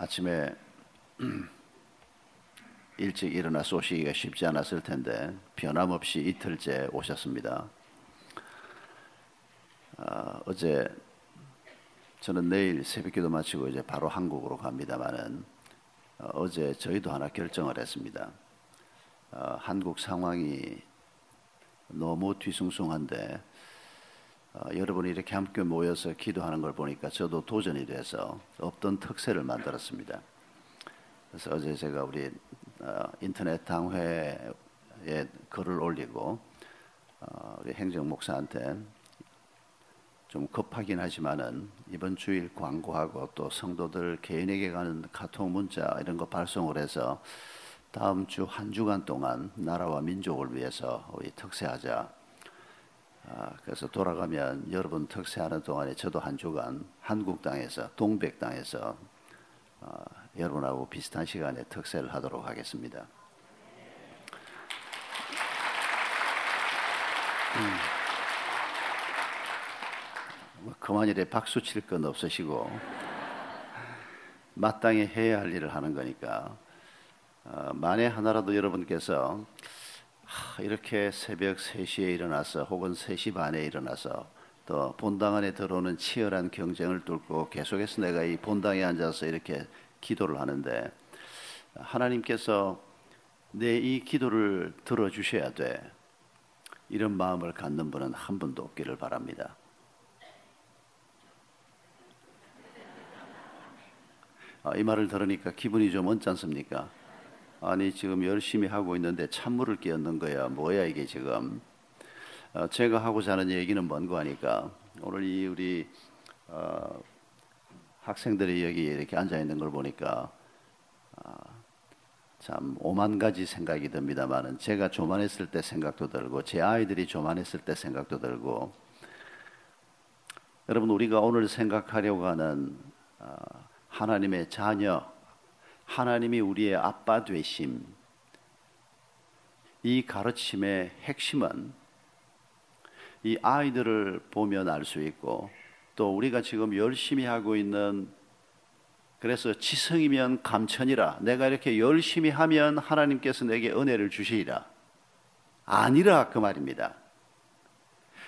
아침에 일찍 일어나 쏘시기가 쉽지 않았을 텐데 변함없이 이틀째 오셨습니다. 어, 어제 저는 내일 새벽기도 마치고 이제 바로 한국으로 갑니다만은 어, 제 저희도 하나 결정을 했습니다. 어, 한국 상황이 너무 뒤숭숭한데 어, 여러분이 이렇게 함께 모여서 기도하는 걸 보니까 저도 도전이 돼서 없던 특세를 만들었습니다. 그래서 어제 제가 우리 어, 인터넷 당회에 글을 올리고 어, 우리 행정 목사한테 좀 급하긴 하지만은 이번 주일 광고하고 또 성도들 개인에게 가는 카톡 문자 이런 거 발송을 해서 다음 주 한 주간 동안 나라와 민족을 위해서 우리 특세하자. 아, 그래서 돌아가면 여러분 특세하는 동안에 저도 한 주간 한국 땅에서 동백 땅에서 아, 여러분하고 비슷한 시간에 특세를 하도록 하겠습니다. 음. 뭐 그만 이래 박수 칠 건 없으시고 마땅히 해야 할 일을 하는 거니까 어, 만에 하나라도 여러분께서 하, 이렇게 새벽 3시에 일어나서 혹은 3시 반에 일어나서 또 본당 안에 들어오는 치열한 경쟁을 뚫고 계속해서 내가 이 본당에 앉아서 이렇게 기도를 하는데 하나님께서 내 이 기도를 들어주셔야 돼. 이런 마음을 갖는 분은 한 분도 없기를 바랍니다. 아, 이 말을 들으니까 기분이 좀 언짢습니까? 아니 지금 열심히 하고 있는데 찬물을 끼얹는 거야. 뭐야 이게 지금? 어, 제가 하고자 하는 얘기는 뭔고 하니까 오늘 이 우리 어, 학생들이 여기 이렇게 앉아 있는 걸 보니까 아, 참 오만 가지 생각이 듭니다만은 제가 조만했을 때 생각도 들고 제 아이들이 조만했을 때 생각도 들고 여러분 우리가 오늘 생각하려고 하는 어, 하나님의 자녀, 하나님이 우리의 아빠 되심, 이 가르침의 핵심은 이 아이들을 보면 알 수 있고 또 우리가 지금 열심히 하고 있는 그래서 지성이면 감천이라 내가 이렇게 열심히 하면 하나님께서 내게 은혜를 주시리라 아니라 그 말입니다.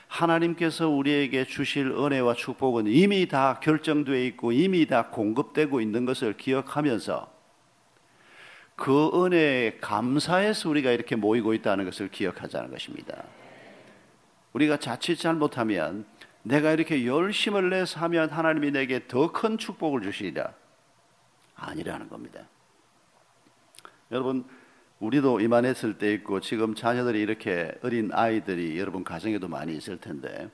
하나님께서 우리에게 주실 은혜와 축복은 이미 다 결정되어 있고 이미 다 공급되고 있는 것을 기억하면서 그 은혜에 감사해서 우리가 이렇게 모이고 있다는 것을 기억하자는 것입니다. 우리가 자칫 잘못하면 내가 이렇게 열심을 내서 하면 하나님이 내게 더 큰 축복을 주시리라. 아니라는 겁니다. 여러분, 우리도 이만했을 때 있고 지금 자녀들이 이렇게 어린 아이들이 여러분 가정에도 많이 있을 텐데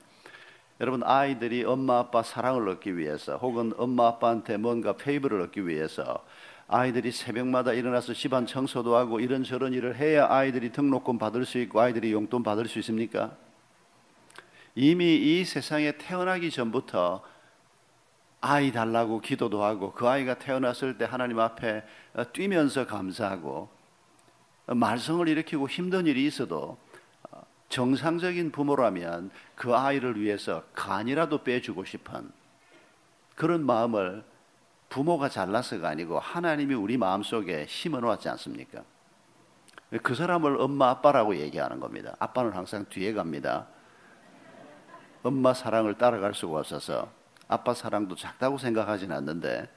여러분 아이들이 엄마 아빠 사랑을 얻기 위해서 혹은 엄마 아빠한테 뭔가 페이브를 얻기 위해서 아이들이 새벽마다 일어나서 집안 청소도 하고 이런저런 일을 해야 아이들이 등록금 받을 수 있고 아이들이 용돈 받을 수 있습니까? 이미 이 세상에 태어나기 전부터 아이 달라고 기도도 하고 그 아이가 태어났을 때 하나님 앞에 뛰면서 감사하고 말썽을 일으키고 힘든 일이 있어도 정상적인 부모라면 그 아이를 위해서 간이라도 빼주고 싶은 그런 마음을 부모가 잘나서가 아니고 하나님이 우리 마음속에 심어 놓았지 않습니까? 그 사람을 엄마 아빠라고 얘기하는 겁니다. 아빠는 항상 뒤에 갑니다. 엄마 사랑을 따라갈 수가 없어서 아빠 사랑도 작다고 생각하진 않는데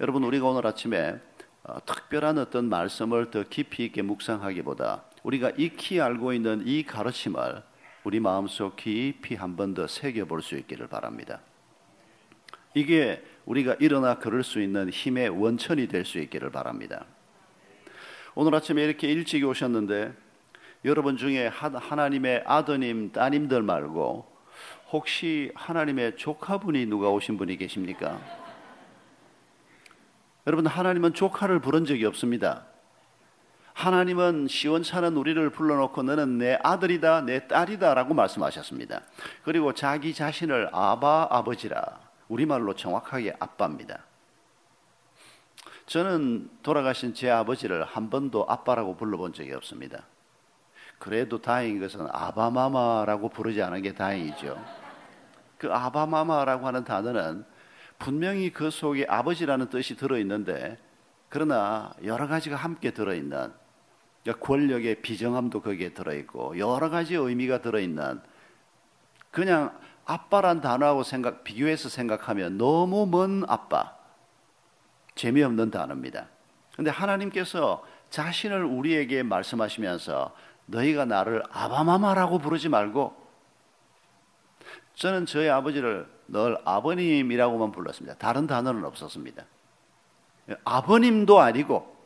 여러분 우리가 오늘 아침에 어, 특별한 어떤 말씀을 더 깊이 있게 묵상하기보다 우리가 익히 알고 있는 이 가르침을 우리 마음속 깊이 한 번 더 새겨볼 수 있기를 바랍니다. 이게 우리가 일어나 걸을 수 있는 힘의 원천이 될 수 있기를 바랍니다. 오늘 아침에 이렇게 일찍 오셨는데 여러분 중에 하나님의 아드님, 따님들 말고 혹시 하나님의 조카분이 누가 오신 분이 계십니까? 여러분 하나님은 조카를 부른 적이 없습니다. 하나님은 시원찮은 우리를 불러놓고 너는 내 아들이다, 내 딸이다 라고 말씀하셨습니다. 그리고 자기 자신을 아바 아버지라 우리말로 정확하게 아빠입니다. 저는 돌아가신 제 아버지를 한 번도 아빠라고 불러본 적이 없습니다. 그래도 다행인 것은 아바마마라고 부르지 않은 게 다행이죠. 그 아바마마라고 하는 단어는 분명히 그 속에 아버지라는 뜻이 들어있는데 그러나 여러 가지가 함께 들어있는 그러니까 권력의 비정함도 거기에 들어있고 여러 가지 의미가 들어있는 그냥 아빠란 단어하고 생각 비교해서 생각하면 너무 먼 아빠 재미없는 단어입니다. 근데 하나님께서 자신을 우리에게 말씀하시면서 너희가 나를 아바마마라고 부르지 말고 저는 저희 아버지를 늘 아버님이라고만 불렀습니다. 다른 단어는 없었습니다. 아버님도 아니고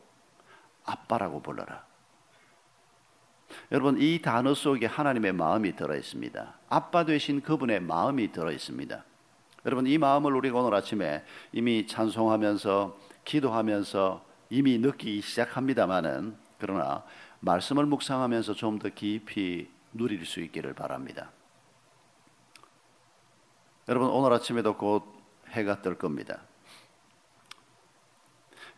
아빠라고 불러라. 여러분 이 단어 속에 하나님의 마음이 들어 있습니다. 아빠 되신 그분의 마음이 들어 있습니다. 여러분 이 마음을 우리가 오늘 아침에 이미 찬송하면서 기도하면서 이미 느끼기 시작합니다마는 그러나 말씀을 묵상하면서 좀 더 깊이 누릴 수 있기를 바랍니다. 여러분 오늘 아침에도 곧 해가 뜰 겁니다.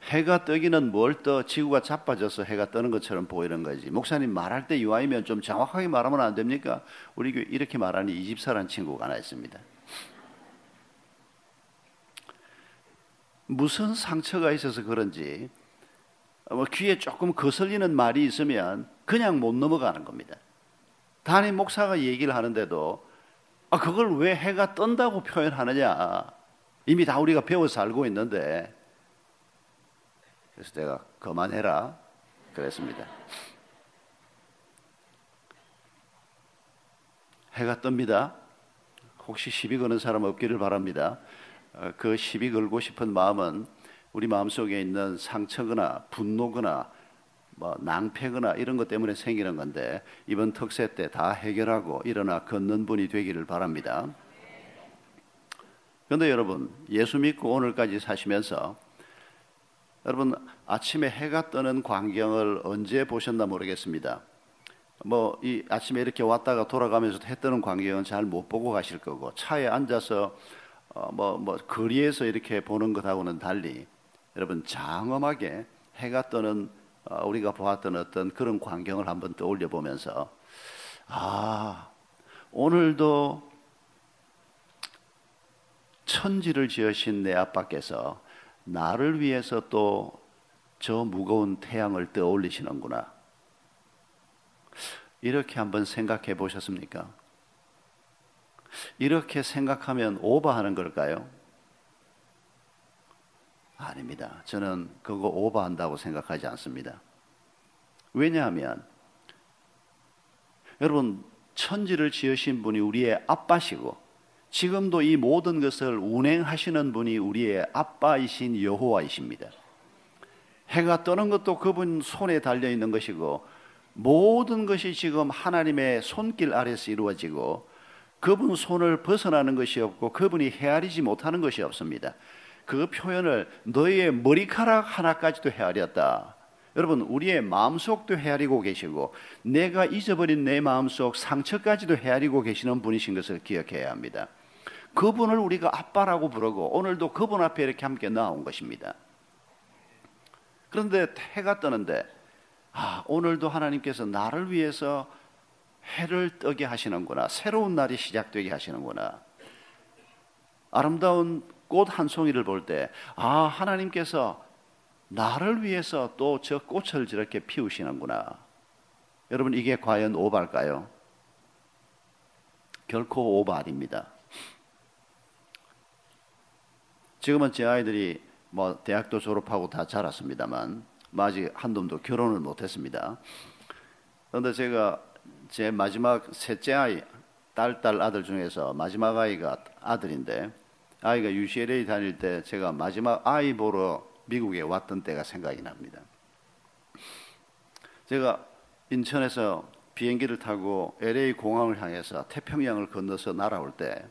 해가 뜨기는 뭘 떠 지구가 자빠져서 해가 뜨는 것처럼 보이는 거지. 목사님 말할 때 이와이면 좀 정확하게 말하면 안 됩니까? 우리 교회 이렇게 말하는 이집사란 친구가 하나 있습니다. 무슨 상처가 있어서 그런지 뭐 귀에 조금 거슬리는 말이 있으면 그냥 못 넘어가는 겁니다. 담임 목사가 얘기를 하는데도 아, 그걸 왜 해가 뜬다고 표현하느냐. 이미 다 우리가 배워서 알고 있는데 그래서 내가 그만해라 그랬습니다. 해가 뜹니다. 혹시 시비 거는 사람 없기를 바랍니다. 어, 그 시비 걸고 싶은 마음은 우리 마음속에 있는 상처거나 분노거나 뭐 낭패거나 이런 것 때문에 생기는 건데 이번 특세 때 다 해결하고 일어나 걷는 분이 되기를 바랍니다. 그런데 여러분 예수 믿고 오늘까지 사시면서 여러분 아침에 해가 뜨는 광경을 언제 보셨나 모르겠습니다. 뭐 이 아침에 이렇게 왔다가 돌아가면서 해 뜨는 광경은 잘 못 보고 가실 거고 차에 앉아서 어뭐뭐 뭐 거리에서 이렇게 보는 것하고는 달리 여러분 장엄하게 해가 뜨는 어 우리가 보았던 어떤 그런 광경을 한번 떠올려 보면서 아 오늘도 천지를 지으신 내 아빠께서 나를 위해서 또 저 무거운 태양을 떠 올리시는구나. 이렇게 한번 생각해 보셨습니까? 이렇게 생각하면 오버하는 걸까요? 아닙니다. 저는 그거 오버한다고 생각하지 않습니다. 왜냐하면 여러분 천지를 지으신 분이 우리의 아빠시고 지금도 이 모든 것을 운행하시는 분이 우리의 아빠이신 여호와이십니다. 해가 떠는 것도 그분 손에 달려 있는 것이고 모든 것이 지금 하나님의 손길 아래서 이루어지고 그분 손을 벗어나는 것이 없고 그분이 헤아리지 못하는 것이 없습니다. 그 표현을 너희의 머리카락 하나까지도 헤아렸다. 여러분, 우리의 마음속도 헤아리고 계시고 내가 잊어버린 내 마음속 상처까지도 헤아리고 계시는 분이신 것을 기억해야 합니다. 그분을 우리가 아빠라고 부르고 오늘도 그분 앞에 이렇게 함께 나온 것입니다. 그런데 해가 뜨는데 아, 오늘도 하나님께서 나를 위해서 해를 뜨게 하시는구나. 새로운 날이 시작되게 하시는구나. 아름다운 꽃 한 송이를 볼 때, 아, 하나님께서 나를 위해서 또 저 꽃을 저렇게 피우시는구나. 여러분, 이게 과연 오발까요? 결코 오바 아닙니다. 지금은 제 아이들이 뭐 대학도 졸업하고 다 자랐습니다만 뭐 아직 한 놈도 결혼을 못했습니다. 그런데 제가 제 마지막 셋째 아이 딸, 딸 아들 중에서 마지막 아이가 아들인데 아이가 UCLA 다닐 때 제가 마지막 아이 보러 미국에 왔던 때가 생각이 납니다. 제가 인천에서 비행기를 타고 LA 공항을 향해서 태평양을 건너서 날아올 때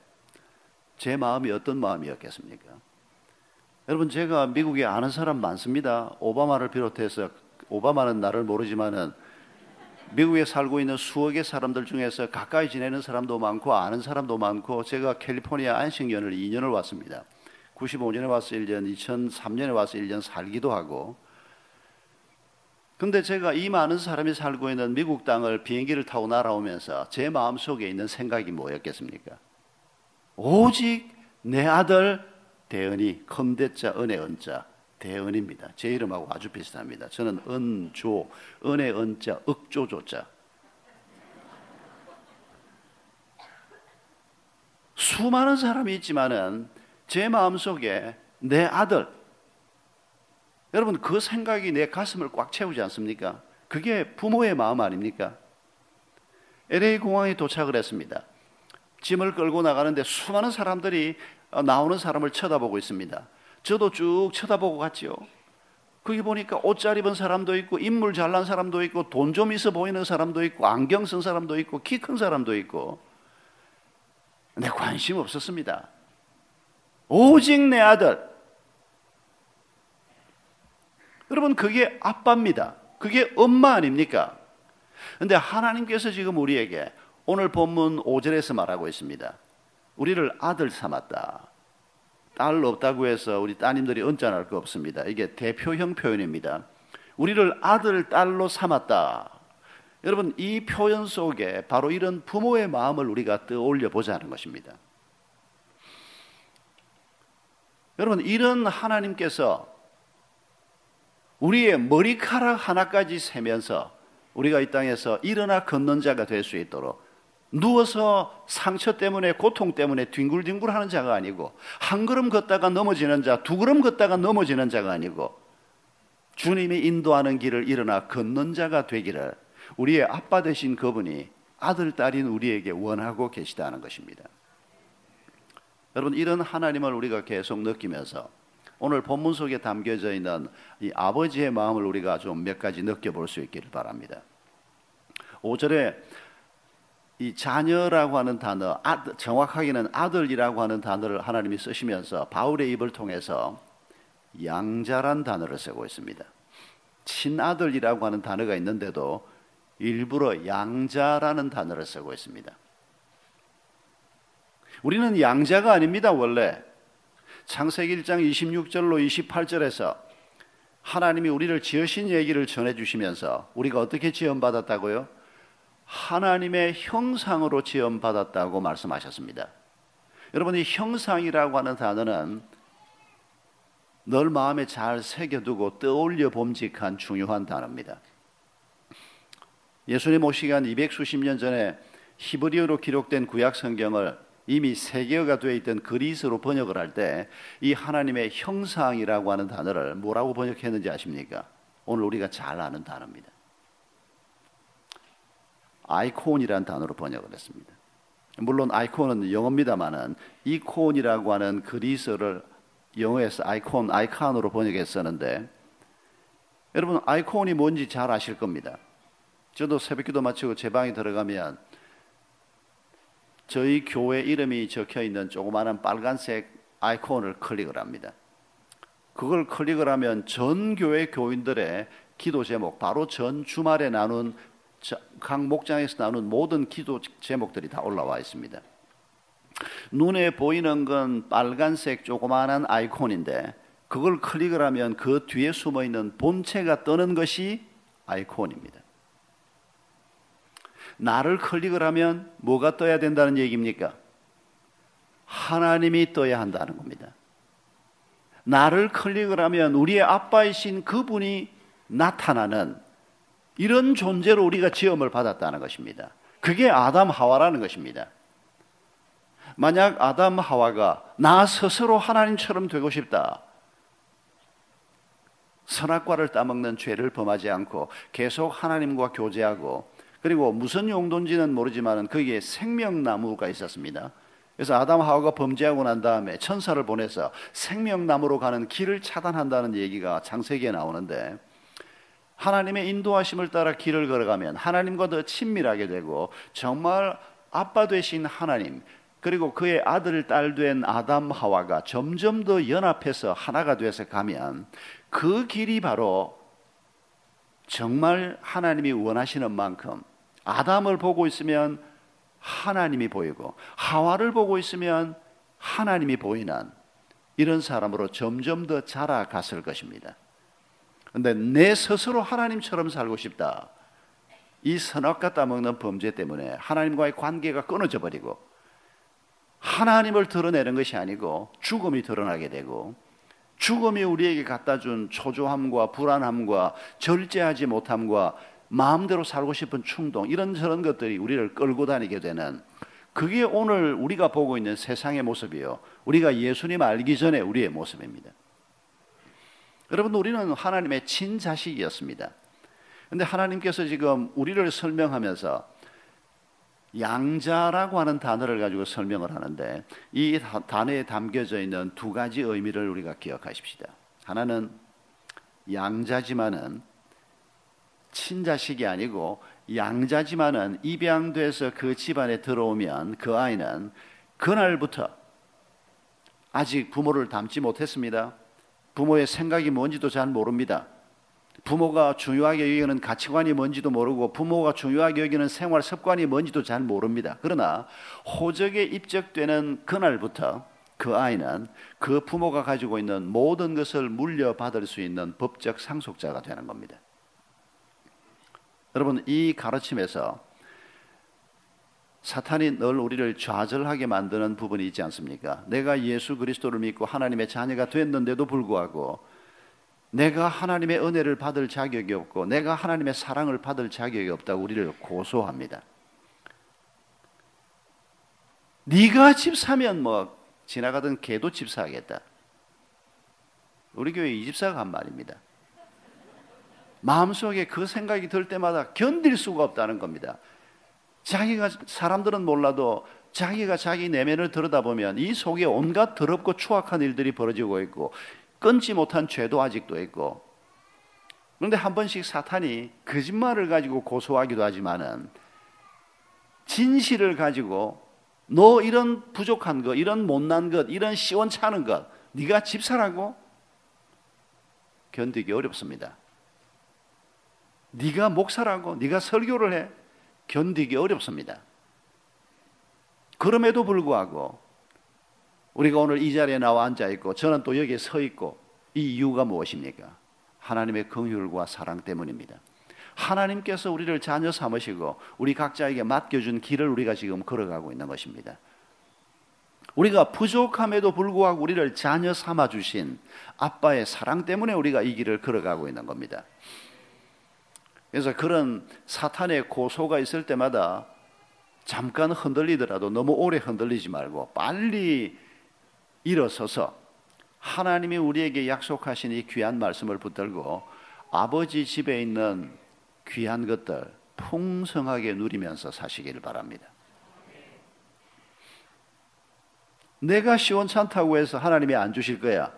제 마음이 어떤 마음이었겠습니까? 여러분 제가 미국에 아는 사람 많습니다. 오바마를 비롯해서 오바마는 나를 모르지만은 미국에 살고 있는 수억의 사람들 중에서 가까이 지내는 사람도 많고 아는 사람도 많고 제가 캘리포니아 안식년을 2년을 왔습니다. 95년에 와서 1년, 2003년에 와서 1년 살기도 하고 근데 제가 이 많은 사람이 살고 있는 미국 땅을 비행기를 타고 날아오면서 제 마음속에 있는 생각이 뭐였겠습니까? 오직 내 아들 대은이 컴대자 은혜 은자 대은입니다. 제 이름하고 아주 비슷합니다. 저는 은조 은혜 은자 흑조조자 수많은 사람이 있지만은 제 마음속에 내 아들 여러분 그 생각이 내 가슴을 꽉 채우지 않습니까? 그게 부모의 마음 아닙니까? LA 공항에 도착을 했습니다. 짐을 끌고 나가는데 수많은 사람들이 나오는 사람을 쳐다보고 있습니다. 저도 쭉 쳐다보고 갔지요. 거기 보니까 옷 잘 입은 사람도 있고 인물 잘난 사람도 있고 돈 좀 있어 보이는 사람도 있고 안경 쓴 사람도 있고 키 큰 사람도 있고 내 관심 없었습니다. 오직 내 아들. 여러분 그게 아빠입니다. 그게 엄마 아닙니까? 근데 하나님께서 지금 우리에게 오늘 본문 5절에서 말하고 있습니다. 우리를 아들 삼았다. 딸 없다고 해서 우리 따님들이 언짢을 거 없습니다. 이게 대표형 표현입니다. 우리를 아들, 딸로 삼았다. 여러분, 이 표현 속에 바로 이런 부모의 마음을 우리가 떠올려 보자는 것입니다. 여러분, 이런 하나님께서 우리의 머리카락 하나까지 세면서 우리가 이 땅에서 일어나 걷는 자가 될 수 있도록 누워서 상처 때문에 고통 때문에 뒹굴뒹굴 하는 자가 아니고 한 걸음 걷다가 넘어지는 자, 두 걸음 걷다가 넘어지는 자가 아니고 주님이 인도하는 길을 일어나 걷는 자가 되기를 우리의 아빠 되신 그분이 아들, 딸인 우리에게 원하고 계시다는 것입니다. 여러분, 이런 하나님을 우리가 계속 느끼면서 오늘 본문 속에 담겨져 있는 이 아버지의 마음을 우리가 좀 몇 가지 느껴볼 수 있기를 바랍니다. 5절에 이 자녀라고 하는 단어, 아들, 정확하게는 아들이라고 하는 단어를 하나님이 쓰시면서 바울의 입을 통해서 양자란 단어를 쓰고 있습니다. 친아들이라고 하는 단어가 있는데도 일부러 양자라는 단어를 쓰고 있습니다. 우리는 양자가 아닙니다, 원래. 창세기 1장 26절로 28절에서 하나님이 우리를 지으신 얘기를 전해 주시면서 우리가 어떻게 지원받았다고요? 하나님의 형상으로 지원받았다고 말씀하셨습니다. 여러분, 이 형상이라고 하는 단어는 널 마음에 잘 새겨두고 떠올려 봄직한 중요한 단어입니다. 예수님 오시기 한 200수십 년 전에 히브리어로 기록된 구약 성경을 이미 세계어가 되어 있던 그리스로 번역을 할 때 이 하나님의 형상이라고 하는 단어를 뭐라고 번역했는지 아십니까? 오늘 우리가 잘 아는 단어입니다. 아이콘이라는 단어로 번역을 했습니다. 물론 아이콘은 영어입니다만은 이콘이라고 하는 그리스어를 영어에서 아이콘, 아이콘으로 번역했었는데 여러분 아이콘이 뭔지 잘 아실 겁니다. 저도 새벽기도 마치고 제 방에 들어가면 저희 교회 이름이 적혀 있는 조그마한 빨간색 아이콘을 클릭을 합니다. 그걸 클릭을 하면 전 교회 교인들의 기도 제목, 바로 전 주말에 나눈 각 목장에서 나눈 모든 기도 제목들이 다 올라와 있습니다. 눈에 보이는 건 빨간색 조그마한 아이콘인데 그걸 클릭을 하면 그 뒤에 숨어 있는 본체가 뜨는 것이 아이콘입니다. 나를 클릭을 하면 뭐가 떠야 된다는 얘기입니까? 하나님이 떠야 한다는 겁니다. 나를 클릭을 하면 우리의 아빠이신 그분이 나타나는 이런 존재로 우리가 지음을 받았다는 것입니다. 그게 아담 하와라는 것입니다. 만약 아담 하와가 나 스스로 하나님처럼 되고 싶다. 선악과를 따먹는 죄를 범하지 않고 계속 하나님과 교제하고 그리고 무슨 용도인지는 모르지만 거기에 생명나무가 있었습니다. 그래서 아담 하와가 범죄하고 난 다음에 천사를 보내서 생명나무로 가는 길을 차단한다는 얘기가 창세기에 나오는데 하나님의 인도하심을 따라 길을 걸어가면 하나님과 더 친밀하게 되고 정말 아빠 되신 하나님 그리고 그의 아들 딸 된 아담 하와가 점점 더 연합해서 하나가 돼서 가면 그 길이 바로 정말 하나님이 원하시는 만큼 아담을 보고 있으면 하나님이 보이고 하와를 보고 있으면 하나님이 보이는 이런 사람으로 점점 더 자라갔을 것입니다. 근데 내 스스로 하나님처럼 살고 싶다. 이 선악과 따먹는 범죄 때문에 하나님과의 관계가 끊어져 버리고 하나님을 드러내는 것이 아니고 죽음이 드러나게 되고 죽음이 우리에게 갖다 준 초조함과 불안함과 절제하지 못함과 마음대로 살고 싶은 충동 이런 저런 것들이 우리를 끌고 다니게 되는 그게 오늘 우리가 보고 있는 세상의 모습이요. 우리가 예수님 알기 전에 우리의 모습입니다. 여러분 우리는 하나님의 친자식이었습니다. 근데 하나님께서 지금 우리를 설명하면서 양자라고 하는 단어를 가지고 설명을 하는데 이 단어에 담겨져 있는 두 가지 의미를 우리가 기억하십시다. 하나는 양자지만은 친자식이 아니고 양자지만은 입양돼서 그 집안에 들어오면 그 아이는 그날부터 아직 부모를 닮지 못했습니다. 부모의 생각이 뭔지도 잘 모릅니다. 부모가 중요하게 여기는 가치관이 뭔지도 모르고 부모가 중요하게 여기는 생활 습관이 뭔지도 잘 모릅니다. 그러나 호적에 입적되는 그날부터 그 아이는 그 부모가 가지고 있는 모든 것을 물려받을 수 있는 법적 상속자가 되는 겁니다. 여러분, 이 가르침에서 사탄이 늘 우리를 좌절하게 만드는 부분이 있지 않습니까? 내가 예수 그리스도를 믿고 하나님의 자녀가 됐는데도 불구하고 내가 하나님의 은혜를 받을 자격이 없고 내가 하나님의 사랑을 받을 자격이 없다고 우리를 고소합니다. 네가 집 사면 뭐 지나가던 개도 집 사겠다. 우리 교회 이 집사가 한 말입니다. 마음속에 그 생각이 들 때마다 견딜 수가 없다는 겁니다. 자기가 사람들은 몰라도 자기가 자기 내면을 들여다보면 이 속에 온갖 더럽고 추악한 일들이 벌어지고 있고 끊지 못한 죄도 아직도 있고. 그런데 한 번씩 사탄이 거짓말을 가지고 고소하기도 하지만은 진실을 가지고 너 이런 부족한 것, 이런 못난 것, 이런 시원찮은 것, 네가 집사라고? 견디기 어렵습니다. 네가 목사라고, 네가 설교를 해 견디기 어렵습니다. 그럼에도 불구하고 우리가 오늘 이 자리에 나와 앉아 있고 저는 또 여기에 서 있고 이 이유가 무엇입니까? 하나님의 긍휼과 사랑 때문입니다. 하나님께서 우리를 자녀 삼으시고 우리 각자에게 맡겨준 길을 우리가 지금 걸어가고 있는 것입니다. 우리가 부족함에도 불구하고 우리를 자녀 삼아 주신 아빠의 사랑 때문에 우리가 이 길을 걸어가고 있는 겁니다. 그래서 그런 사탄의 고소가 있을 때마다 잠깐 흔들리더라도 너무 오래 흔들리지 말고 빨리 일어서서 하나님이 우리에게 약속하신 이 귀한 말씀을 붙들고 아버지 집에 있는 귀한 것들 풍성하게 누리면서 사시기를 바랍니다. 내가 시원찮다고 해서 하나님이 안 주실 거야.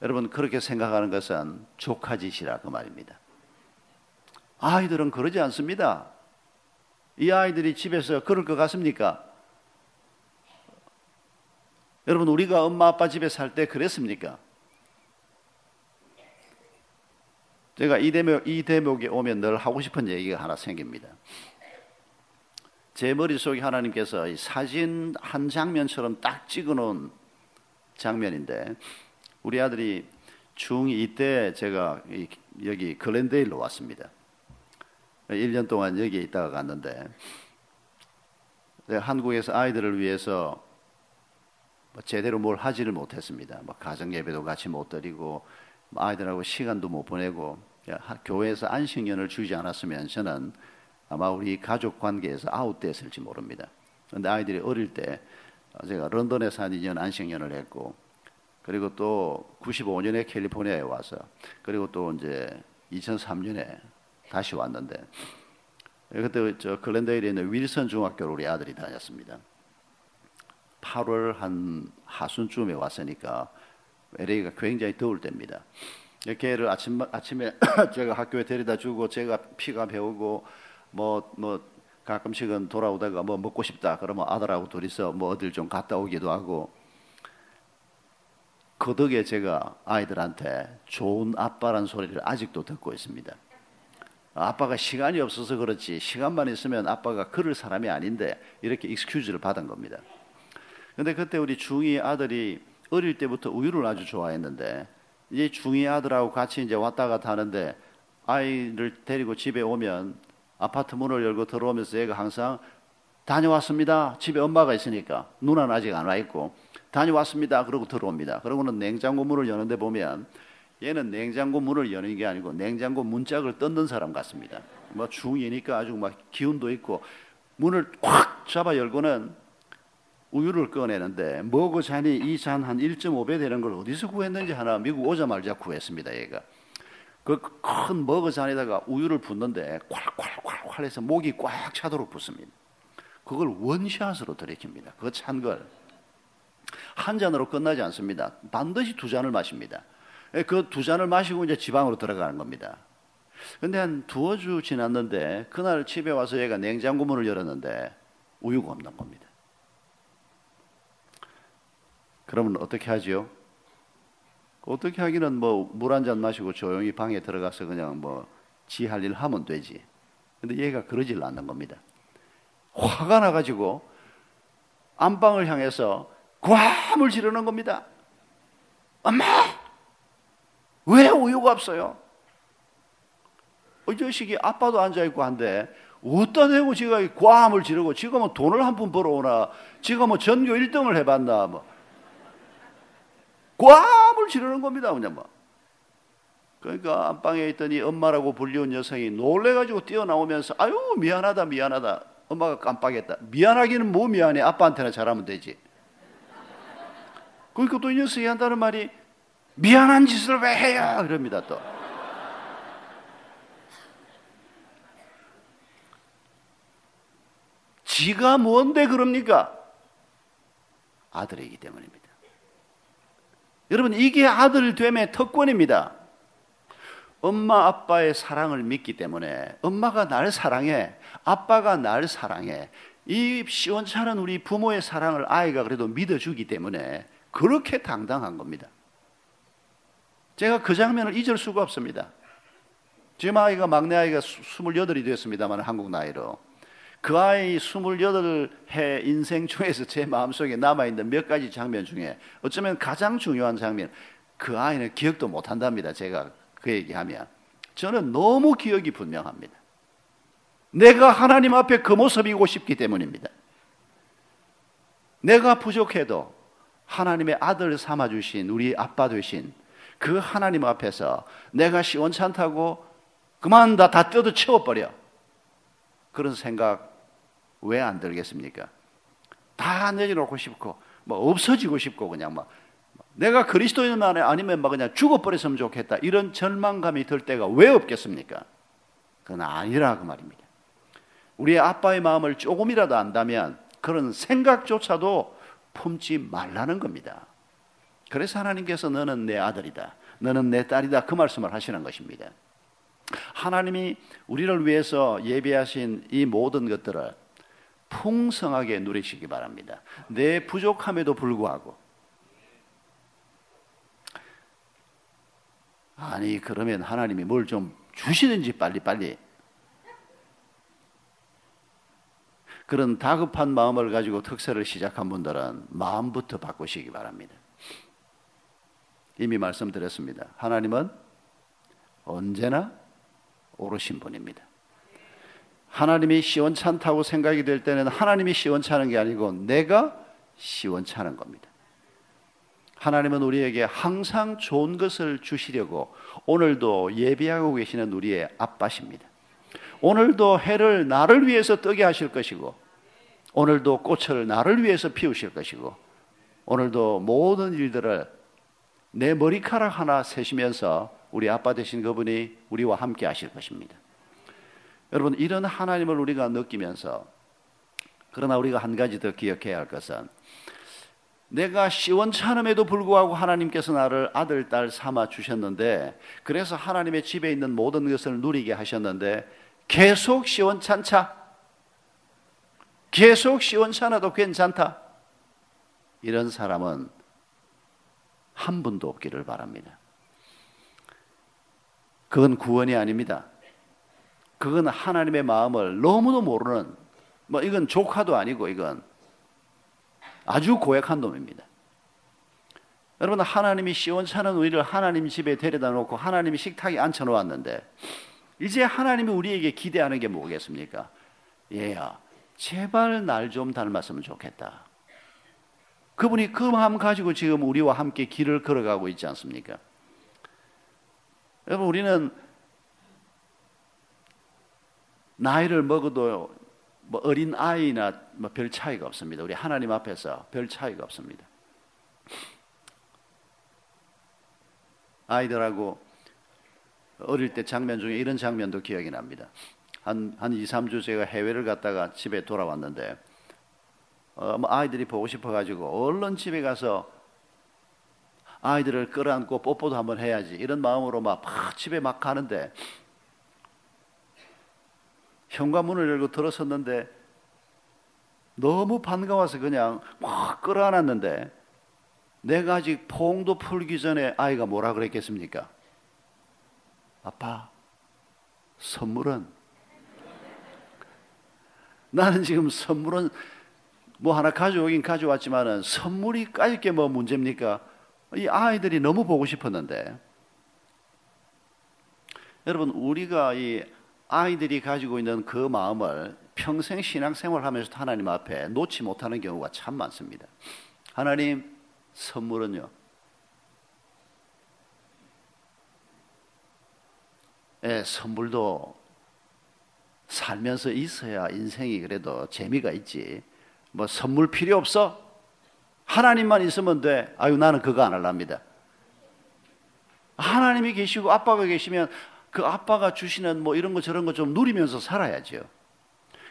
여러분 그렇게 생각하는 것은 조카짓이라 그 말입니다. 아이들은 그러지 않습니다. 이 아이들이 집에서 그럴 것 같습니까? 여러분, 우리가 엄마 아빠 집에 살 때 그랬습니까? 제가 이 대목, 이 대목에 오면 늘 하고 싶은 얘기가 하나 생깁니다. 제 머릿속에 하나님께서 사진 한 장면처럼 딱 찍어 놓은 장면인데, 우리 아들이 중2 때 제가 여기 글렌데일로 왔습니다. 1년 동안 여기에 있다가 갔는데 한국에서 아이들을 위해서 뭐 제대로 뭘 하지를 못했습니다. 뭐 가정 예배도 같이 못 드리고 뭐 아이들하고 시간도 못 보내고 교회에서 안식년을 주지 않았으면 저는 아마 우리 가족 관계에서 아웃됐을지 모릅니다. 그런데 아이들이 어릴 때 제가 런던에서 한 2년 안식년을 했고 그리고 또 95년에 캘리포니아에 와서 그리고 또 이제 2003년에 다시 왔는데 그때 저 글렌데일에 있는 윌슨 중학교를 우리 아들이 다녔습니다. 8월 한 하순쯤에 왔으니까 LA가 굉장히 더울 때입니다. 걔를 아침 아침에 제가 학교에 데려다 주고 제가 피가 배우고 뭐뭐 뭐 가끔씩은 돌아오다가 뭐 먹고 싶다 그러면 아들하고 둘이서 뭐 어딜 좀 갔다 오기도 하고 그 덕에 제가 아이들한테 좋은 아빠란 소리를 아직도 듣고 있습니다. 아빠가 시간이 없어서 그렇지 시간만 있으면 아빠가 그럴 사람이 아닌데 이렇게 익스큐즈를 받은 겁니다. 근데 그때 우리 중이 아들이 어릴 때부터 우유를 아주 좋아했는데 이제 중이 아들하고 같이 이제 왔다 갔다 하는데 아이를 데리고 집에 오면 아파트 문을 열고 들어오면서 얘가 항상 다녀왔습니다. 집에 엄마가 있으니까 누나는 아직 안 와 있고 다녀왔습니다. 그러고 들어옵니다. 그러고는 냉장고 문을 여는데 보면 얘는 냉장고 문을 여는 게 아니고 냉장고 문짝을 뜯는 사람 같습니다. 뭐 중이니까 아주 막 기운도 있고 문을 꽉 잡아 열고는 우유를 꺼내는데 먹고 잔이 이 잔 한 1.5배 되는 걸 어디서 구했는지 하나 미국 오자마자 구했습니다. 얘가 그큰 머그 잔에다가 우유를 붓는데 콸콸콸콸 해서 목이 꽉 차도록 붓습니다. 그걸 원샷으로 들이킵니다. 그 찬 걸. 한 잔으로 끝나지 않습니다. 반드시 두 잔을 마십니다. 예, 그두 잔을 마시고 이제 지방으로 들어가는 겁니다. 근데 한 두어 주 지났는데 그날 집에 와서 얘가 냉장고 문을 열었는데 우유가 없는 겁니다. 그러면 어떻게 하지요? 어떻게 하기는 뭐 물 한 잔 마시고 조용히 방에 들어가서 그냥 뭐 지 할 일 하면 되지. 근데 얘가 그러질 않는 겁니다. 화가 나가지고 안방을 향해서 과함을 지르는 겁니다. 엄마! 왜 우유가 없어요? 이 자식이 아빠도 앉아있고 한데, 어디다 대고 지가 과함을 지르고, 뭐 돈을 한 푼 벌어오나, 뭐 전교 1등을 해봤나, 뭐. 과함을 지르는 겁니다, 그냥 뭐. 그러니까 안방에 있더니 엄마라고 불리운 여성이 놀래가지고 뛰어나오면서, 아유, 미안하다, 미안하다. 엄마가 깜빡했다. 미안하기는 뭐 미안해. 아빠한테나 잘하면 되지. 그러니까 또 이 녀석이 한다는 말이 미안한 짓을 왜 해요? 그럽니다 또. 지가 뭔데 그럽니까? 아들이기 때문입니다. 여러분 이게 아들 됨의 특권입니다. 엄마 아빠의 사랑을 믿기 때문에 엄마가 날 사랑해 아빠가 날 사랑해 이 시원찮은 우리 부모의 사랑을 아이가 그래도 믿어주기 때문에 그렇게 당당한 겁니다. 제가 그 장면을 잊을 수가 없습니다. 지금 아이가 막내 아이가 28이 되었습니다만 한국 나이로 그 아이 28해 인생 중에서 제 마음속에 남아있는 몇 가지 장면 중에 어쩌면 가장 중요한 장면 그 아이는 기억도 못한답니다. 제가 그 얘기하면 저는 너무 기억이 분명합니다. 내가 하나님 앞에 그 모습이고 싶기 때문입니다. 내가 부족해도 하나님의 아들 삼아주신 우리 아빠 되신 그 하나님 앞에서 내가 시원찮다고 그만 다, 다 뜯어 치워버려. 그런 생각 왜 안 들겠습니까? 다 내려놓고 싶고, 뭐 없어지고 싶고, 그냥 막 내가 그리스도인 만에 아니면 막 그냥 죽어버렸으면 좋겠다. 이런 절망감이 들 때가 왜 없겠습니까? 그건 아니라 그 말입니다. 우리의 아빠의 마음을 조금이라도 안다면 그런 생각조차도 품지 말라는 겁니다. 그래서 하나님께서 너는 내 아들이다. 너는 내 딸이다. 그 말씀을 하시는 것입니다. 하나님이 우리를 위해서 예비하신 이 모든 것들을 풍성하게 누리시기 바랍니다. 내 부족함에도 불구하고 아니 그러면 하나님이 뭘 좀 주시는지 빨리빨리 그런 다급한 마음을 가지고 특세를 시작한 분들은 마음부터 바꾸시기 바랍니다. 이미 말씀드렸습니다. 하나님은 언제나 오르신 분입니다. 하나님이 시원찮다고 생각이 될 때는 하나님이 시원찮은 게 아니고 내가 시원찮은 겁니다. 하나님은 우리에게 항상 좋은 것을 주시려고 오늘도 예비하고 계시는 우리의 아빠십니다. 오늘도 해를 나를 위해서 뜨게 하실 것이고, 오늘도 꽃을 나를 위해서 피우실 것이고, 오늘도 모든 일들을 내 머리카락 하나 세시면서 우리 아빠 되신 그분이 우리와 함께 하실 것입니다. 여러분, 이런 하나님을 우리가 느끼면서, 그러나 우리가 한 가지 더 기억해야 할 것은, 내가 시원찮음에도 불구하고 하나님께서 나를 아들, 딸 삼아 주셨는데, 그래서 하나님의 집에 있는 모든 것을 누리게 하셨는데, 계속 시원찮자? 계속 시원찮아도 괜찮다? 이런 사람은 한 분도 없기를 바랍니다. 그건 구원이 아닙니다. 그건 하나님의 마음을 너무도 모르는, 뭐 이건 조카도 아니고 이건 아주 고약한 놈입니다. 여러분, 하나님이 시원찮은 우리를 하나님 집에 데려다 놓고 하나님이 식탁에 앉혀 놓았는데, 이제 하나님이 우리에게 기대하는 게 뭐겠습니까? 얘야, 제발 날 좀 닮았으면 좋겠다. 그분이 그 마음 가지고 지금 우리와 함께 길을 걸어가고 있지 않습니까? 여러분, 우리는 나이를 먹어도 뭐 어린 아이나 뭐 별 차이가 없습니다. 우리 하나님 앞에서 별 차이가 없습니다. 아이들하고 어릴 때 장면 중에 이런 장면도 기억이 납니다. 한, 한 2, 3주 제가 해외를 갔다가 집에 돌아왔는데, 어, 뭐 아이들이 보고 싶어가지고, 얼른 집에 가서 아이들을 끌어안고 뽀뽀도 한번 해야지. 이런 마음으로 막, 막 집에 막 가는데, 현관문을 열고 들어섰는데, 너무 반가워서 그냥 막 끌어안았는데, 내가 아직 포옹도 풀기 전에 아이가 뭐라 그랬겠습니까? 아빠, 선물은? 나는 지금 선물은 뭐 하나 가져오긴 가져왔지만은 선물이 까짓 게 뭐 문제입니까? 이 아이들이 너무 보고 싶었는데. 여러분, 우리가 이 아이들이 가지고 있는 그 마음을 평생 신앙생활 하면서 하나님 앞에 놓지 못하는 경우가 참 많습니다. 하나님, 선물은요, 예, 선물도 살면서 있어야 인생이 그래도 재미가 있지. 뭐 선물 필요 없어? 하나님만 있으면 돼. 아유, 나는 그거 안 할랍니다. 하나님이 계시고 아빠가 계시면 그 아빠가 주시는 뭐 이런 거 저런 거 좀 누리면서 살아야죠.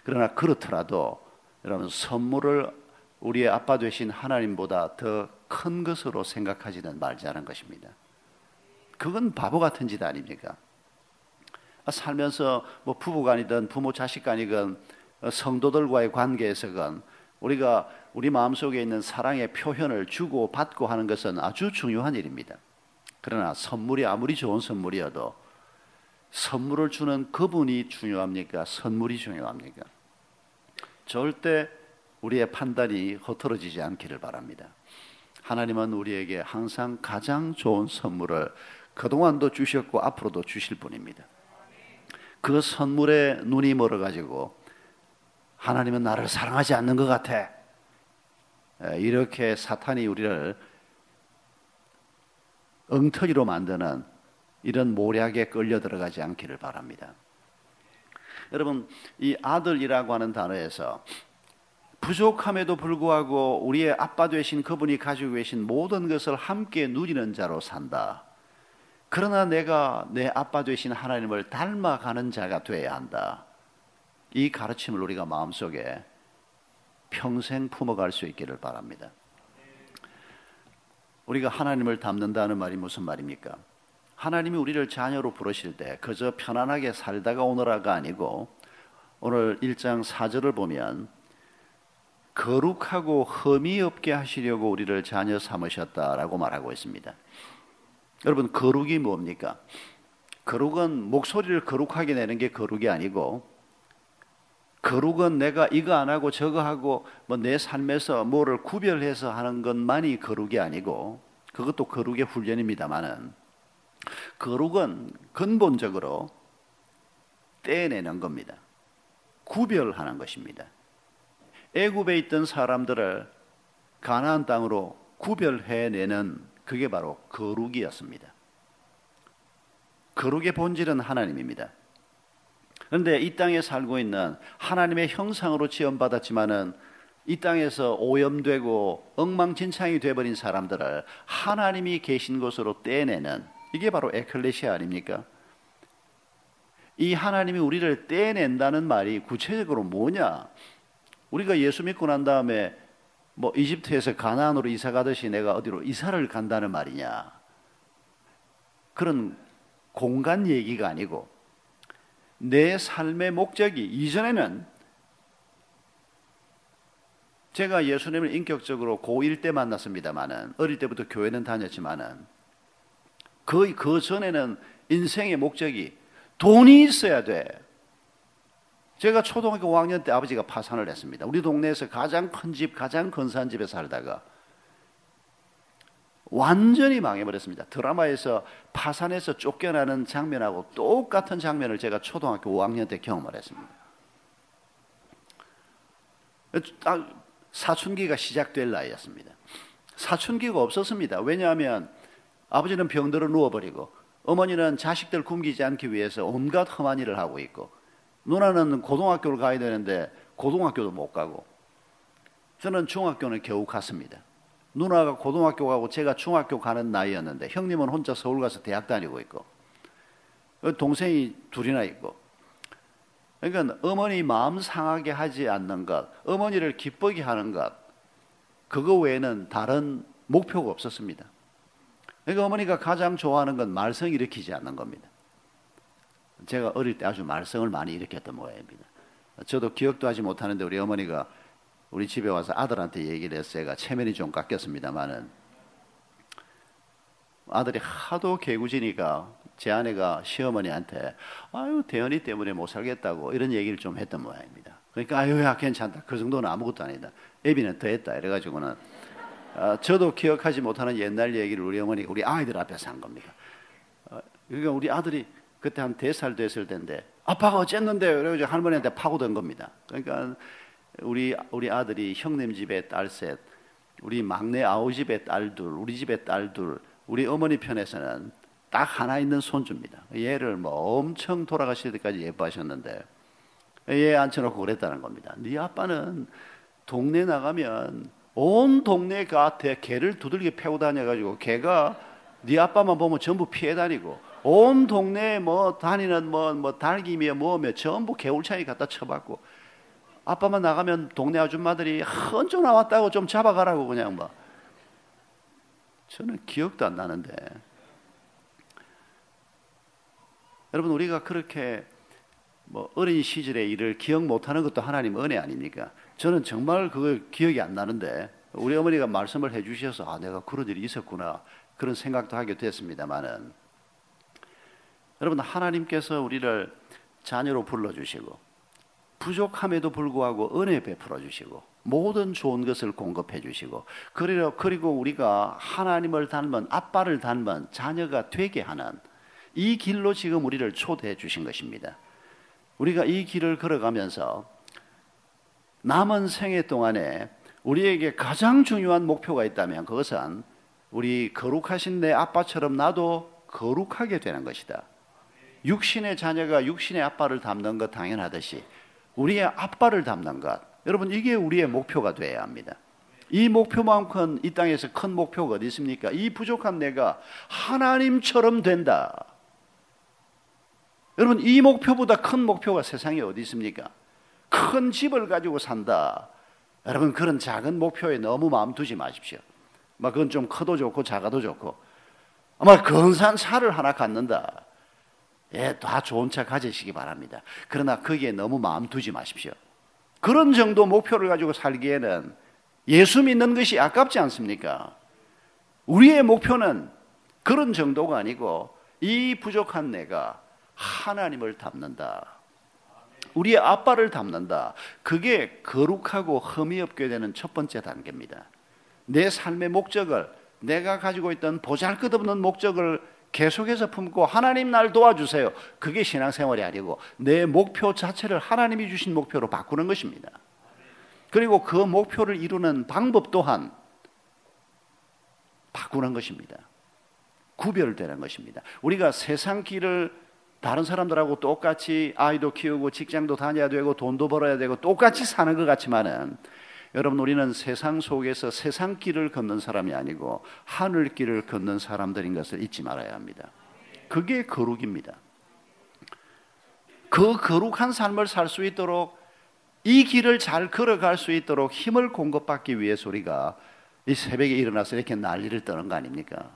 그러나 그렇더라도 여러분 선물을 우리의 아빠 되신 하나님보다 더 큰 것으로 생각하지는 말자는 것입니다. 그건 바보 같은 짓 아닙니까? 살면서 뭐 부부간이든 부모 자식간이건 성도들과의 관계에서건 우리가 우리 마음속에 있는 사랑의 표현을 주고 받고 하는 것은 아주 중요한 일입니다. 그러나 선물이 아무리 좋은 선물이어도 선물을 주는 그분이 중요합니까? 선물이 중요합니까? 절대 우리의 판단이 허털어지지 않기를 바랍니다. 하나님은 우리에게 항상 가장 좋은 선물을 그동안도 주셨고 앞으로도 주실 분입니다. 그 선물에 눈이 멀어가지고 하나님은 나를 사랑하지 않는 것 같아. 이렇게 사탄이 우리를 엉터리로 만드는 이런 모략에 끌려 들어가지 않기를 바랍니다. 여러분, 이 아들이라고 하는 단어에서 부족함에도 불구하고 우리의 아빠 되신 그분이 가지고 계신 모든 것을 함께 누리는 자로 산다. 그러나 내가 내 아빠 되신 하나님을 닮아가는 자가 되어야 한다. 이 가르침을 우리가 마음속에 평생 품어갈 수 있기를 바랍니다. 우리가 하나님을 닮는다는 말이 무슨 말입니까? 하나님이 우리를 자녀로 부르실 때 그저 편안하게 살다가 오너라가 아니고 오늘 1장 4절을 보면 거룩하고 흠이 없게 하시려고 우리를 자녀 삼으셨다라고 말하고 있습니다. 여러분 거룩이 뭡니까? 거룩은 목소리를 거룩하게 내는 게 거룩이 아니고 거룩은 내가 이거 안 하고 저거 하고 뭐 내 삶에서 뭐를 구별해서 하는 것만이 거룩이 아니고 그것도 거룩의 훈련입니다만은 거룩은 근본적으로 떼내는 겁니다. 구별하는 것입니다. 애굽에 있던 사람들을 가나안 땅으로 구별해내는 그게 바로 거룩이었습니다. 거룩의 본질은 하나님입니다. 그런데 이 땅에 살고 있는 하나님의 형상으로 지원받았지만은 이 땅에서 오염되고 엉망진창이 되어버린 사람들을 하나님이 계신 곳으로 떼내는 이게 바로 에클레시아 아닙니까? 이 하나님이 우리를 떼낸다는 말이 구체적으로 뭐냐? 우리가 예수 믿고 난 다음에 뭐 이집트에서 가나안으로 이사 가듯이 내가 어디로 이사를 간다는 말이냐. 그런 공간 얘기가 아니고 내 삶의 목적이 이전에는 제가 예수님을 인격적으로 고1 때 만났습니다만은 어릴 때부터 교회는 다녔지만은 그, 그 전에는 인생의 목적이 돈이 있어야 돼. 제가 초등학교 5학년 때 아버지가 파산을 했습니다. 우리 동네에서 가장 큰 집, 가장 근사한 집에 살다가 완전히 망해버렸습니다. 드라마에서 파산해서 쫓겨나는 장면하고 똑같은 장면을 제가 초등학교 5학년 때 경험을 했습니다. 사춘기가 시작될 나이였습니다. 사춘기가 없었습니다. 왜냐하면 아버지는 병들어 누워버리고 어머니는 자식들 굶기지 않기 위해서 온갖 험한 일을 하고 있고 누나는 고등학교를 가야 되는데 고등학교도 못 가고 저는 중학교는 겨우 갔습니다. 누나가 고등학교 가고 제가 중학교 가는 나이였는데 형님은 혼자 서울 가서 대학 다니고 있고 동생이 둘이나 있고 그러니까 어머니 마음 상하게 하지 않는 것, 어머니를 기쁘게 하는 것, 그거 외에는 다른 목표가 없었습니다. 그러니까 어머니가 가장 좋아하는 건 말썽 일으키지 않는 겁니다. 제가 어릴 때 아주 말썽을 많이 일으켰던 모양입니다. 저도 기억도 하지 못하는데 우리 어머니가 우리 집에 와서 아들한테 얘기를 했어요. 제가 체면이 좀 깎였습니다만은 아들이 하도 개구지니까 제 아내가 시어머니한테 아유 대현이 때문에 못 살겠다고 이런 얘기를 좀 했던 모양입니다. 그러니까 아유야 괜찮다. 그 정도는 아무것도 아니다. 애비는 더 했다. 이래가지고는 어, 저도 기억하지 못하는 옛날 얘기를 우리 어머니 우리 아이들 앞에서 한 겁니다. 어, 그러니까 우리 아들이 그때 한 대살 됐을 텐데 아빠가 어쨌는데 그래가지고 할머니한테 파고든 겁니다. 그러니까 우리 우리 아들이 형님 집에 딸 셋, 우리 막내 아우 집에 딸 둘, 우리 집에 딸 둘, 우리 어머니 편에서는 딱 하나 있는 손주입니다. 얘를 뭐 엄청 돌아가실 때까지 예뻐하셨는데 얘 앉혀놓고 그랬다는 겁니다. 네 아빠는 동네 나가면 온 동네가 대 개를 두들겨 패고 다녀가지고 개가 네 아빠만 보면 전부 피해 다니고 온 동네에 뭐 다니는 뭐, 뭐 달기며 뭐며 전부 개울차이 갖다 쳐봤고 아빠만 나가면 동네 아줌마들이 헌조 나왔다고 좀 잡아가라고 그냥 뭐. 저는 기억도 안 나는데. 여러분 우리가 그렇게 뭐 어린 시절의 일을 기억 못하는 것도 하나님 은혜 아닙니까? 저는 정말 그걸 기억이 안 나는데 우리 어머니가 말씀을 해주셔서 아 내가 그런 일이 있었구나. 그런 생각도 하게 됐습니다만은 여러분 하나님께서 우리를 자녀로 불러주시고 부족함에도 불구하고 은혜 베풀어 주시고 모든 좋은 것을 공급해 주시고 그리고 우리가 하나님을 닮은 아빠를 닮은 자녀가 되게 하는 이 길로 지금 우리를 초대해 주신 것입니다. 우리가 이 길을 걸어가면서 남은 생애 동안에 우리에게 가장 중요한 목표가 있다면 그것은 우리 거룩하신 내 아빠처럼 나도 거룩하게 되는 것이다. 육신의 자녀가 육신의 아빠를 닮는 것 당연하듯이 우리의 아빠를 닮는 것. 여러분 이게 우리의 목표가 되어야 합니다. 이 목표만큼 이 땅에서 큰 목표가 어디 있습니까? 이 부족한 내가 하나님처럼 된다. 여러분 이 목표보다 큰 목표가 세상에 어디 있습니까? 큰 집을 가지고 산다. 여러분 그런 작은 목표에 너무 마음 두지 마십시오. 막 그건 좀 커도 좋고 작아도 좋고 아마 근사한 차를 하나 갖는다. 예, 다 좋은 차 가지시기 바랍니다. 그러나 거기에 너무 마음 두지 마십시오. 그런 정도 목표를 가지고 살기에는 예수 믿는 것이 아깝지 않습니까? 우리의 목표는 그런 정도가 아니고 이 부족한 내가 하나님을 닮는다. 우리의 아빠를 닮는다. 그게 거룩하고 흠이 없게 되는 첫 번째 단계입니다. 내 삶의 목적을 내가 가지고 있던 보잘 것 없는 목적을 계속해서 품고 하나님 날 도와주세요. 그게 신앙생활이 아니고 내 목표 자체를 하나님이 주신 목표로 바꾸는 것입니다. 그리고 그 목표를 이루는 방법 또한 바꾸는 것입니다. 구별되는 것입니다. 우리가 세상 길을 다른 사람들하고 똑같이 아이도 키우고 직장도 다녀야 되고 돈도 벌어야 되고 똑같이 사는 것 같지만은 여러분 우리는 세상 속에서 세상 길을 걷는 사람이 아니고 하늘 길을 걷는 사람들인 것을 잊지 말아야 합니다. 그게 거룩입니다. 그 거룩한 삶을 살 수 있도록 이 길을 잘 걸어갈 수 있도록 힘을 공급받기 위해서 우리가 이 새벽에 일어나서 이렇게 난리를 떠는 거 아닙니까?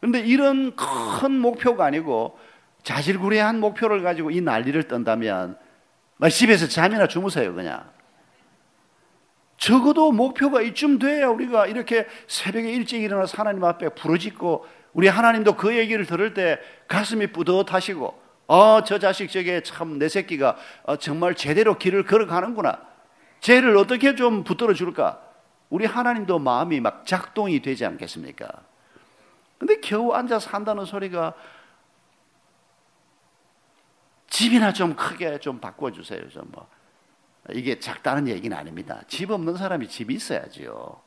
그런데 이런 큰 목표가 아니고 자질구레한 목표를 가지고 이 난리를 떤다면 집에서 잠이나 주무세요 그냥. 적어도 목표가 이쯤 돼야 우리가 이렇게 새벽에 일찍 일어나서 하나님 앞에 부르짖고 우리 하나님도 그 얘기를 들을 때 가슴이 뿌듯하시고 어, 저 자식 저게 참 내 새끼가 어, 정말 제대로 길을 걸어가는구나. 쟤를 어떻게 좀 붙들어 줄까? 우리 하나님도 마음이 막 작동이 되지 않겠습니까? 근데 겨우 앉아서 한다는 소리가 집이나 좀 크게 좀 바꿔주세요. 좀 뭐. 이게 작다는 얘기는 아닙니다. 집 없는 사람이 집이 있어야지요.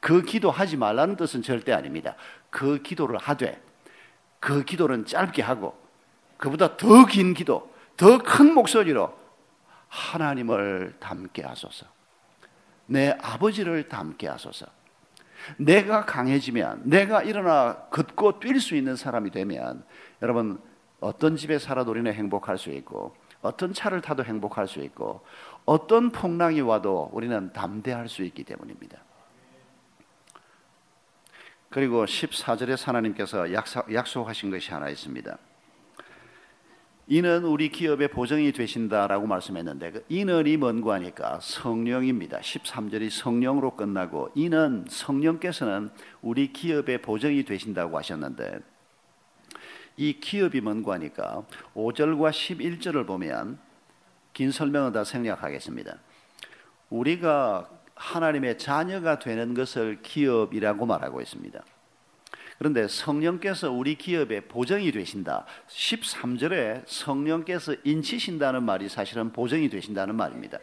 그 기도하지 말라는 뜻은 절대 아닙니다. 그 기도를 하되 그 기도는 짧게 하고 그보다 더 긴 기도, 더 큰 목소리로 하나님을 닮게 하소서. 내 아버지를 닮게 하소서. 내가 강해지면, 내가 일어나 걷고 뛸 수 있는 사람이 되면, 여러분, 어떤 집에 살아도 우리는 행복할 수 있고, 어떤 차를 타도 행복할 수 있고, 어떤 풍랑이 와도 우리는 담대할 수 있기 때문입니다. 그리고 14절에 하나님께서 약속하신 것이 하나 있습니다. 이는 우리 기업의 보정이 되신다라고 말씀했는데 그 이는이 뭔고 하니까 성령입니다. 13절이 성령으로 끝나고 이는 성령께서는 우리 기업의 보정이 되신다고 하셨는데 이 기업이 뭔고 하니까 5절과 11절을 보면 긴 설명을 다 생략하겠습니다. 우리가 하나님의 자녀가 되는 것을 기업이라고 말하고 있습니다. 그런데 성령께서 우리 기업에 보정이 되신다. 13절에 성령께서 인치신다는 말이 사실은 보정이 되신다는 말입니다.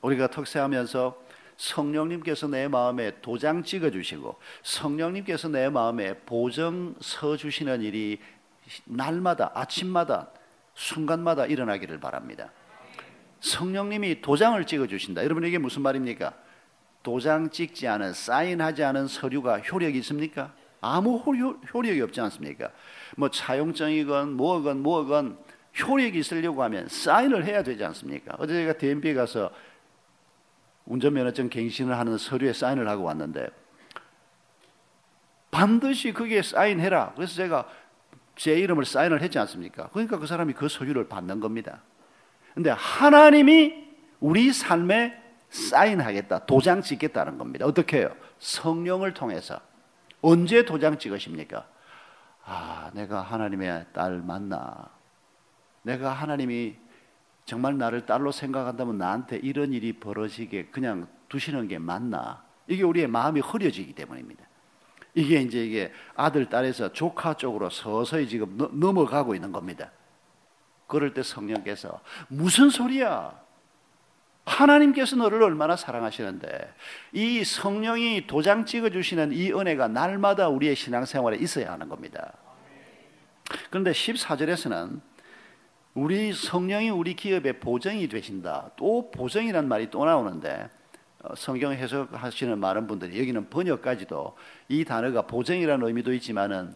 우리가 특세하면서 성령님께서 내 마음에 도장 찍어 주시고 성령님께서 내 마음에 보정 서 주시는 일이 날마다 아침마다 순간마다 일어나기를 바랍니다. 성령님이 도장을 찍어 주신다. 여러분 이게 무슨 말입니까? 도장 찍지 않은 사인하지 않은 서류가 효력이 있습니까? 아무 효력이 없지 않습니까? 뭐 차용증이건 뭐건 뭐건 효력이 있으려고 하면 사인을 해야 되지 않습니까? 어제 제가 DMB에 가서 운전면허증 갱신을 하는 서류에 사인을 하고 왔는데 반드시 그게 사인해라. 그래서 제가 제 이름을 사인을 했지 않습니까? 그러니까 그 사람이 그 서류를 받는 겁니다. 근데 하나님이 우리 삶에 사인하겠다, 도장 찍겠다는 겁니다. 어떻게 해요? 성령을 통해서. 언제 도장 찍으십니까? 아, 내가 하나님의 딸 맞나? 내가 하나님이 정말 나를 딸로 생각한다면 나한테 이런 일이 벌어지게 그냥 두시는 게 맞나? 이게 우리의 마음이 흐려지기 때문입니다. 이게 이제 이게 아들, 딸에서 조카 쪽으로 서서히 지금 넘어가고 있는 겁니다. 그럴 때 성령께서 무슨 소리야? 하나님께서 너를 얼마나 사랑하시는데 이 성령이 도장 찍어 주시는 이 은혜가 날마다 우리의 신앙생활에 있어야 하는 겁니다. 그런데 14절에서는 우리 성령이 우리 기업의 보정이 되신다. 또 보정이란 말이 또 나오는데 어, 성경 해석하시는 많은 분들이 여기는 번역까지도 이 단어가 보정이라는 의미도 있지만은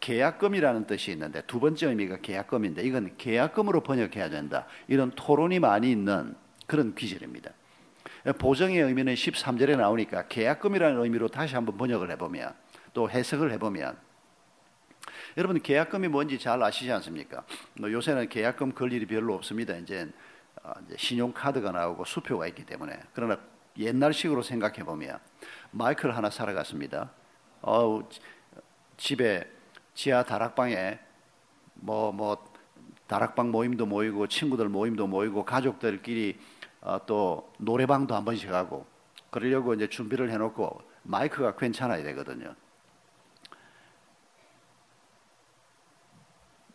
계약금이라는 뜻이 있는데 두 번째 의미가 계약금인데 이건 계약금으로 번역해야 된다. 이런 토론이 많이 있는 그런 귀절입니다. 보정의 의미는 13절에 나오니까 계약금이라는 의미로 다시 한번 번역을 해보면 또 해석을 해보면 여러분 계약금이 뭔지 잘 아시지 않습니까? 뭐 요새는 계약금 걸 일이 별로 없습니다. 이제, 어, 신용카드가 나오고 수표가 있기 때문에 그러나 옛날식으로 생각해 보면 마이크를 하나 사러 갔습니다. 어, 집에 지하 다락방에 뭐뭐 뭐 다락방 모임도 모이고 친구들 모임도 모이고 가족들끼리 어, 또 노래방도 한 번씩 하고 그러려고 이제 준비를 해놓고 마이크가 괜찮아야 되거든요.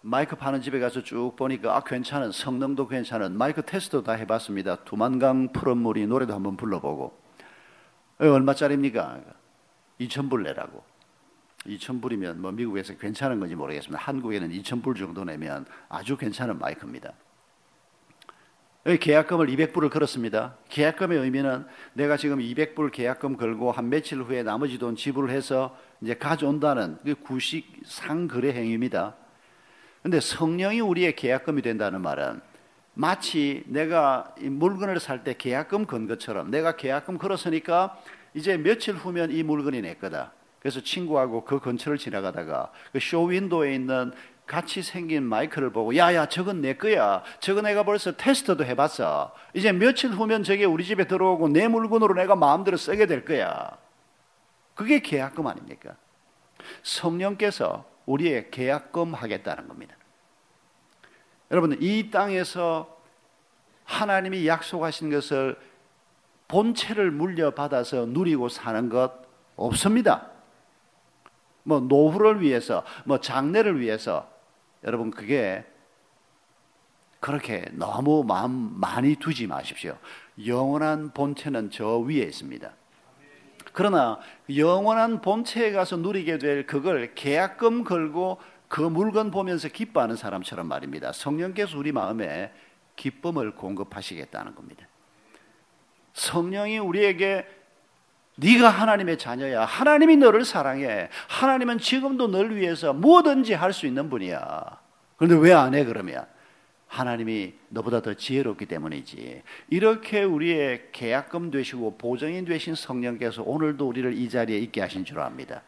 마이크 파는 집에 가서 쭉 보니까 아 괜찮은 성능도 괜찮은 마이크 테스트 다 해봤습니다. 두만강 푸른 물이 노래도 한번 불러보고 어, 얼마짜리입니까? 2천불 내라고. 2천불이면 뭐 미국에서 괜찮은 건지 모르겠습니다. 한국에는 2천불 정도 내면 아주 괜찮은 마이크입니다. 계약금을 200불을 걸었습니다. 계약금의 의미는 내가 지금 200불 계약금 걸고 한 며칠 후에 나머지 돈 지불해서 이제 가져온다는 그 구식 상거래 행위입니다. 근데 성령이 우리의 계약금이 된다는 말은 마치 내가 물건을 살 때 계약금 건 것처럼 내가 계약금 걸었으니까 이제 며칠 후면 이 물건이 내 거다. 그래서 친구하고 그 근처를 지나가다가 그 쇼윈도에 있는 같이 생긴 마이크를 보고 야야 저건 내 거야. 저거 내가 벌써 테스트도 해봤어. 이제 며칠 후면 저게 우리 집에 들어오고 내 물건으로 내가 마음대로 쓰게 될 거야. 그게 계약금 아닙니까? 성령께서 우리의 계약금 하겠다는 겁니다. 여러분 이 땅에서 하나님이 약속하신 것을 본체를 물려받아서 누리고 사는 것 없습니다. 뭐 노후를 위해서, 뭐 장래를 위해서 여러분 그게 그렇게 너무 마음 많이 두지 마십시오. 영원한 본체는 저 위에 있습니다. 그러나 영원한 본체에 가서 누리게 될 그걸 계약금 걸고 그 물건 보면서 기뻐하는 사람처럼 말입니다. 성령께서 우리 마음에 기쁨을 공급하시겠다는 겁니다. 성령이 우리에게 네가 하나님의 자녀야. 하나님이 너를 사랑해. 하나님은 지금도 널 위해서 뭐든지 할 수 있는 분이야. 그런데 왜 안 해 그러면? 하나님이 너보다 더 지혜롭기 때문이지. 이렇게 우리의 계약금 되시고 보정인 되신 성령께서 오늘도 우리를 이 자리에 있게 하신 줄 압니다.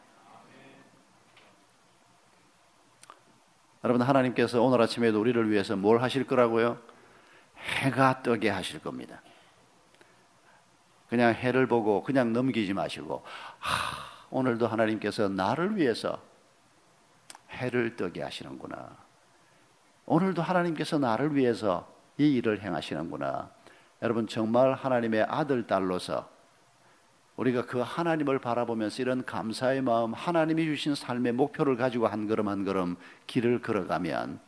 여러분 하나님께서 오늘 아침에도 우리를 위해서 뭘 하실 거라고요? 해가 뜨게 하실 겁니다. 그냥 해를 보고 그냥 넘기지 마시고 하, 오늘도 하나님께서 나를 위해서 해를 뜨게 하시는구나. 오늘도 하나님께서 나를 위해서 이 일을 행하시는구나. 여러분 정말 하나님의 아들 딸로서 우리가 그 하나님을 바라보면서 이런 감사의 마음, 하나님이 주신 삶의 목표를 가지고 한 걸음 한 걸음 길을 걸어가면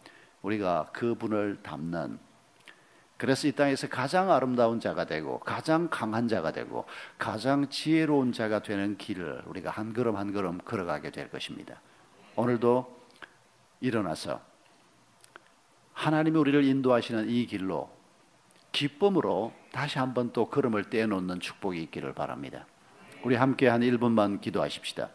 우리가 그분을 닮는 그래서 이 땅에서 가장 아름다운 자가 되고 가장 강한 자가 되고 가장 지혜로운 자가 되는 길을 우리가 한 걸음 한 걸음 걸어가게 될 것입니다. 오늘도 일어나서 하나님이 우리를 인도하시는 이 길로 기쁨으로 다시 한번 또 걸음을 떼놓는 축복이 있기를 바랍니다. 우리 함께 한 1분만 기도하십시다.